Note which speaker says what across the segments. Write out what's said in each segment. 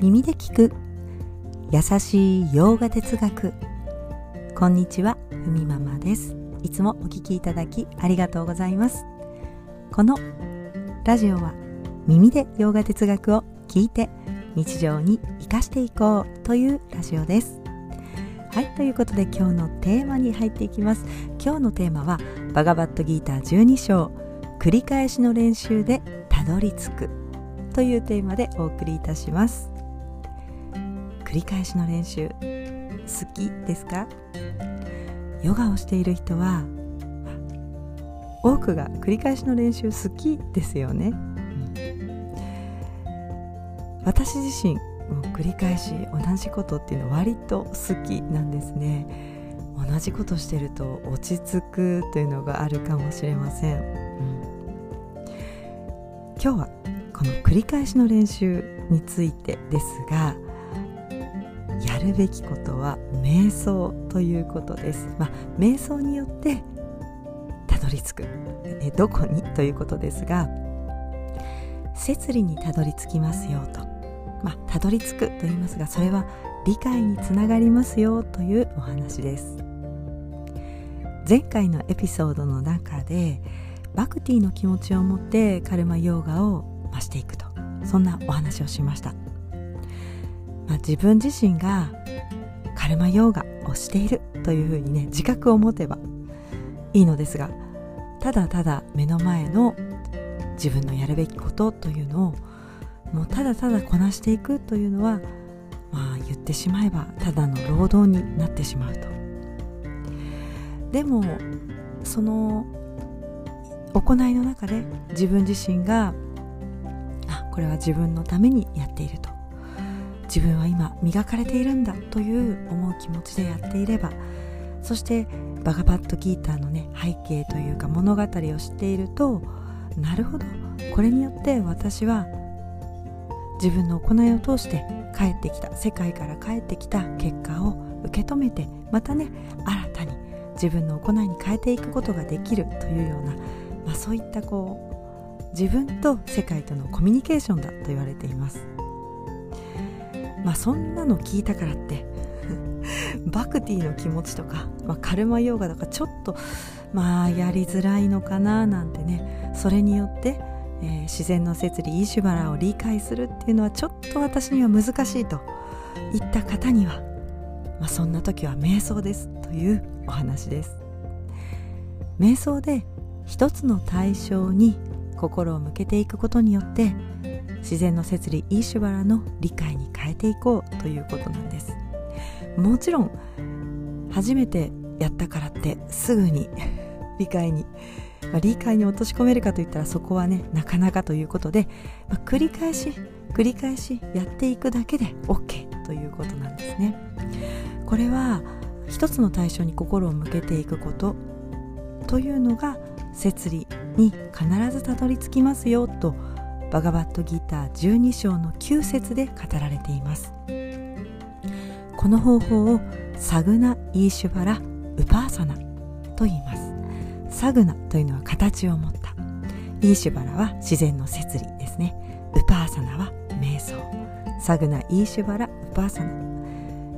Speaker 1: 耳で聞く。優しい洋画哲学。こんにちはふみママです。いつもお聞きいただきありがとうございます。このラジオは耳で洋画哲学を聞いて日常に生かしていこうというラジオです。はいということで今日のテーマに入っていきます。今日のテーマはバガバットギーター12章繰り返しの練習でたどり着くというテーマでお送りいたします。繰り返しの練習。好きですか？ヨガをしている人は多くが繰り返しの練習好きですよね、うん、私自身も繰り返し同じことっていうのは割と好きなんですね。同じことしてると落ち着くというのがあるかもしれません、うん、今日はこの繰り返しの練習についてですがやるべきことは瞑想ということです。まあ、瞑想によってたどり着く。えどこに？ということですが摂理にたどり着きますよと、まあ、たどり着くと言いますがそれは理解につながりますよというお話です。前回のエピソードの中でバクティの気持ちを持ってカルマヨーガを増していくと。そんなお話をしました、まあ、自分自身がカルマヨーガをしているというふうにね自覚を持てばいいのですがただただ目の前の自分のやるべきことというのをもうただただこなしていくというのはまあ言ってしまえばただの労働になってしまうと。でもその行いの中で自分自身があこれは自分のためにやっている自分は今磨かれているんだという思う気持ちでやっていればそしてバガバットギーターのね背景というか物語を知っているとなるほどこれによって私は自分の行いを通して帰ってきた世界から帰ってきた結果を受け止めてまたね新たに自分の行いに変えていくことができるというような、まあ、そういったこう自分と世界とのコミュニケーションだと言われています。まあそんなの聞いたからって。バクティの気持ちとか、まあ、カルマヨーガとかちょっとまあやりづらいのかななんてね。それによって、えー、自然の摂理イシュバラを理解するっていうのはちょっと私には難しいと。いった方には、まあ、そんな時は瞑想ですというお話です。瞑想で一つの対象に心を向けていくことによって自然の摂理イーシュバラの理解に変えていこうということなんです。もちろん初めてやったからってすぐに 理解に、まあ、理解に落とし込めるかといったらそこはねなかなかということで、まあ、繰り返し繰り返しやっていくだけで OK ということなんですね。これは一つの対象に心を向けていくことというのが摂理に必ずたどり着きますよとバガバットギター12章の9節で語られています。この方法をサグナ・イーシュバラ・ウパーサナと言います。サグナというのは形を持った。イーシュバラは自然の摂理ですね。ウパーサナは瞑想。サグナ・イーシュバラ・ウパーサナ。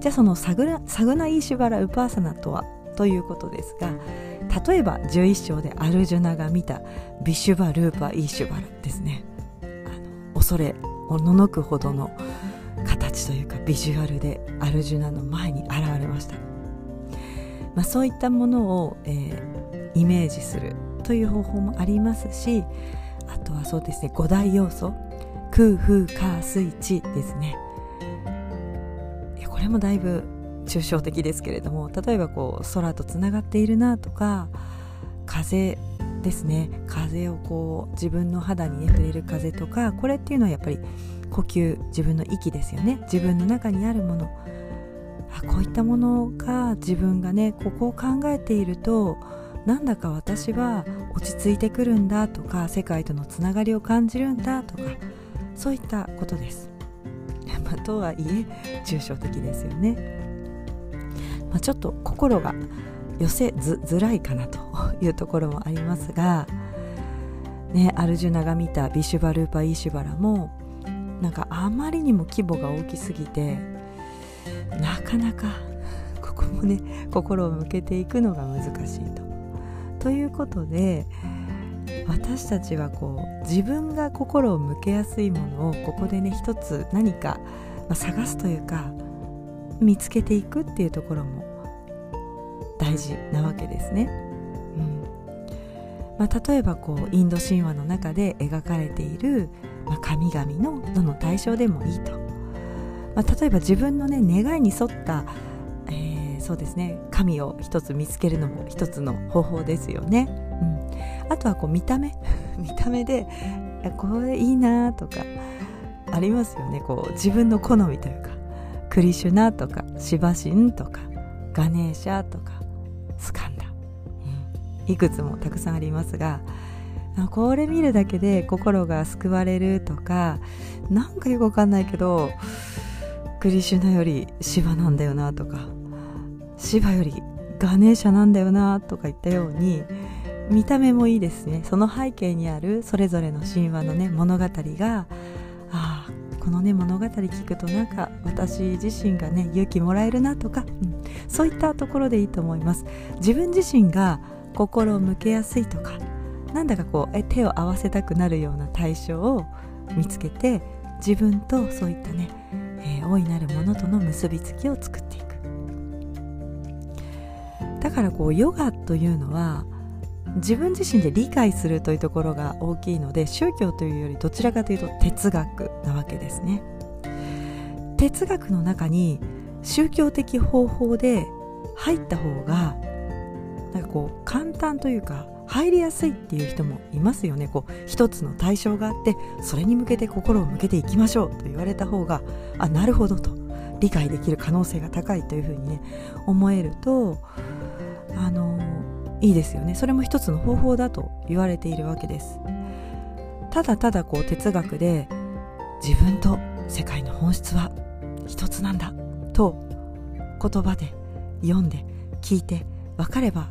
Speaker 1: じゃあそのサグナサグナ・イーシュバラ・ウパーサナとはということですが例えば11章でアルジュナが見たビシュバ・ルーパ・イーシュバラですね。恐れおののくほどの形というかビジュアルでアルジュナの前に現れました、まあ、そういったものを、えー、イメージするという方法もありますしあとはそうですね五大要素。空風火水地ですね。これもだいぶ抽象的ですけれども例えばこう空とつながっているなとか風ですね風をこう自分の肌に、ね、触れる風とかこれっていうのはやっぱり呼吸自分の息ですよね自分の中にあるものあこういったものが自分がねここを考えているとなんだか私は落ち着いてくるんだとか世界とのつながりを感じるんだとかそういったことです。まあ、とはいえ抽象的ですよね。まあ、ちょっと心が寄せづらいかなというところもありますが、ね、アルジュナが見たビシュバルーパ・イシュバラもなんかあまりにも規模が大きすぎてなかなかここもね心を向けていくのが難しいと。ということで私たちはこう自分が心を向けやすいものをここでね一つ何か、探すというか見つけていくっていうところも大事なわけですね。まあ、例えばこうインド神話の中で描かれている、まあ、神々のどの対象でもいいと、まあ、例えば自分のね願いに沿った、えー、そうですね神を一つ見つけるのも一つの方法ですよね。うん、あとはこう見た目。見た目でこれいいなとかありますよね。こう自分の好みというかクリシュナとかシバシンとかガネーシャとかスカンダ、いくつもたくさんありますがこれ見るだけで心が救われるとかなんかよくわかんないけどクリシュナよりシバなんだよなとかシバよりガネーシャなんだよなとか言ったように見た目もいいですね。その背景にあるそれぞれの神話のね物語がああこのね物語聞くとなんか私自身がね勇気もらえるなとか、うん、そういったところでいいと思います。自分自身が心を向けやすいとかなんだかこうえ手を合わせたくなるような対象を見つけて自分とそういったね、えー、大いなるものとの結びつきを作っていく。だからこうヨガというのは自分自身で理解するというところが大きいので宗教というよりどちらかというと哲学なわけですね。哲学の中に宗教的方法で入った方がなんかこう簡単というか入りやすいっていう人もいますよね。こう一つの対象があってそれに向けて心を向けていきましょうと言われた方があなるほどと理解できる可能性が高いというふうにね思えるとあのいいですよね。それも一つの方法だと言われているわけです。ただただこう哲学で自分と世界の本質は一つなんだと言葉で読んで聞いて分かれば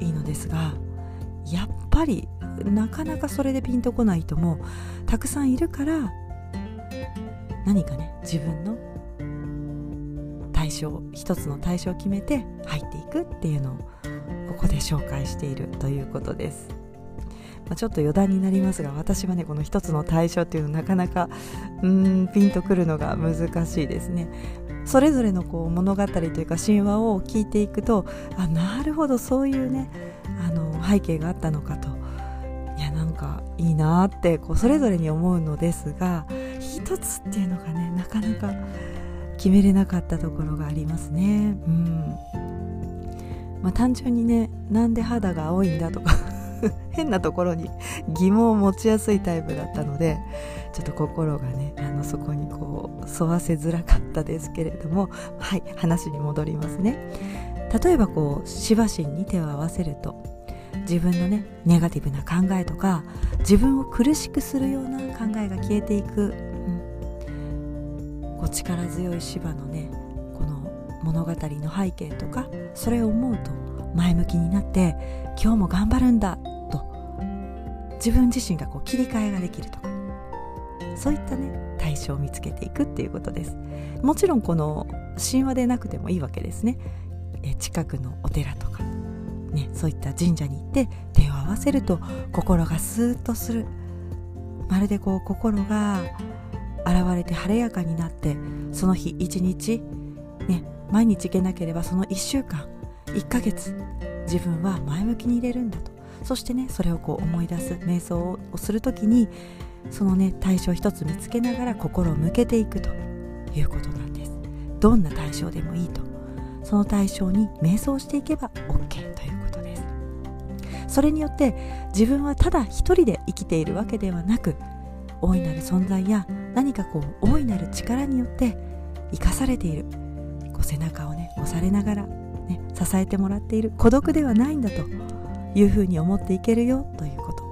Speaker 1: いいのですがやっぱりなかなかそれでピンとこない人もたくさんいるから何かね自分の対象一つの対象を決めて入っていくっていうのをここで紹介しているということです。まあ、ちょっと余談になりますが私はねこの一つの対象っていうのなかなかうーんピンとくるのが難しいですね。それぞれのこう物語というか神話を聞いていくとあなるほどそういうねあの背景があったのかといやなんかいいなってこうそれぞれに思うのですが一つっていうのがねなかなか決めれなかったところがありますね。うんまあ、単純にねなんで肌が青いんだとか変なところに 疑問を持ちやすいタイプだったのでちょっと心がねあのそこにこう沿わせづらかったですけれどもはい話に戻りますね。例えばこうしばしに手を合わせると自分のねネガティブな考えとか自分を苦しくするような考えが消えていく、うん、こう力強い芝のねこの物語の背景とかそれを思うと前向きになって今日も頑張るんだ自分自身がこう切り替えができるとかそういったね対象を見つけていくっていうことです。もちろんこの神話でなくてもいいわけですね。え近くのお寺とかねそういった神社に行って手を合わせると心がスーッとする。まるでこう心が現れて晴れやかになってその日一日ね毎日行けなければその1週間1ヶ月自分は前向きに入れるんだと。そしてねそれをこう思い出す瞑想をする時にそのね対象一つ見つけながら心を向けていくということなんです。どんな対象でもいいと。その対象に瞑想していけば OK ということです。それによって自分はただ一人で生きているわけではなく大いなる存在や何かこう大いなる力によって生かされている。こう背中をね押されながら、ね、支えてもらっている孤独ではないんだというふうに思っていけるよということ。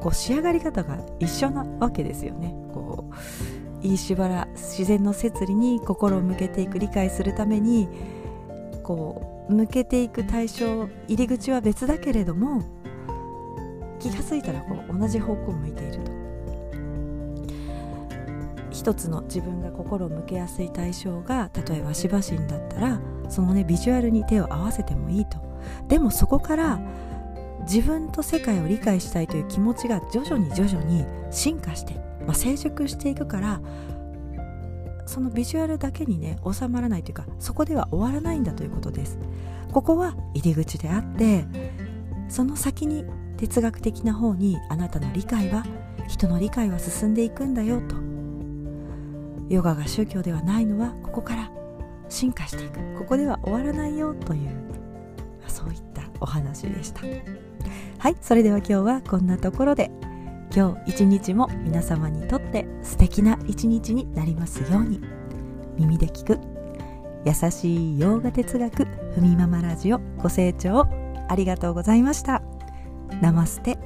Speaker 1: こう仕上がり方が一緒なわけですよね。こういいしばら自然の摂理に心を向けていく理解するためにこう向けていく対象入り口は別だけれども気が付いたらこう同じ方向を向いていると。一つの自分が心を向けやすい対象が例えばシバ神だったらそのねビジュアルに手を合わせてもいいと。でもそこから自分と世界を理解したいという気持ちが徐々に徐々に進化して、まあ、成熟していくからそのビジュアルだけにね収まらないというかそこでは終わらないんだということです。ここは入り口であってその先に哲学的な方にあなたの理解は人の理解は進んでいくんだよと。ヨガが宗教ではないのはここから進化していく。ここでは終わらないよというそういったお話でした。はいそれでは今日はこんなところで。今日一日も皆様にとって素敵な一日になりますように。耳で聞く。優しい洋画哲学。ふみママラジオご清聴ありがとうございました。ナマステ。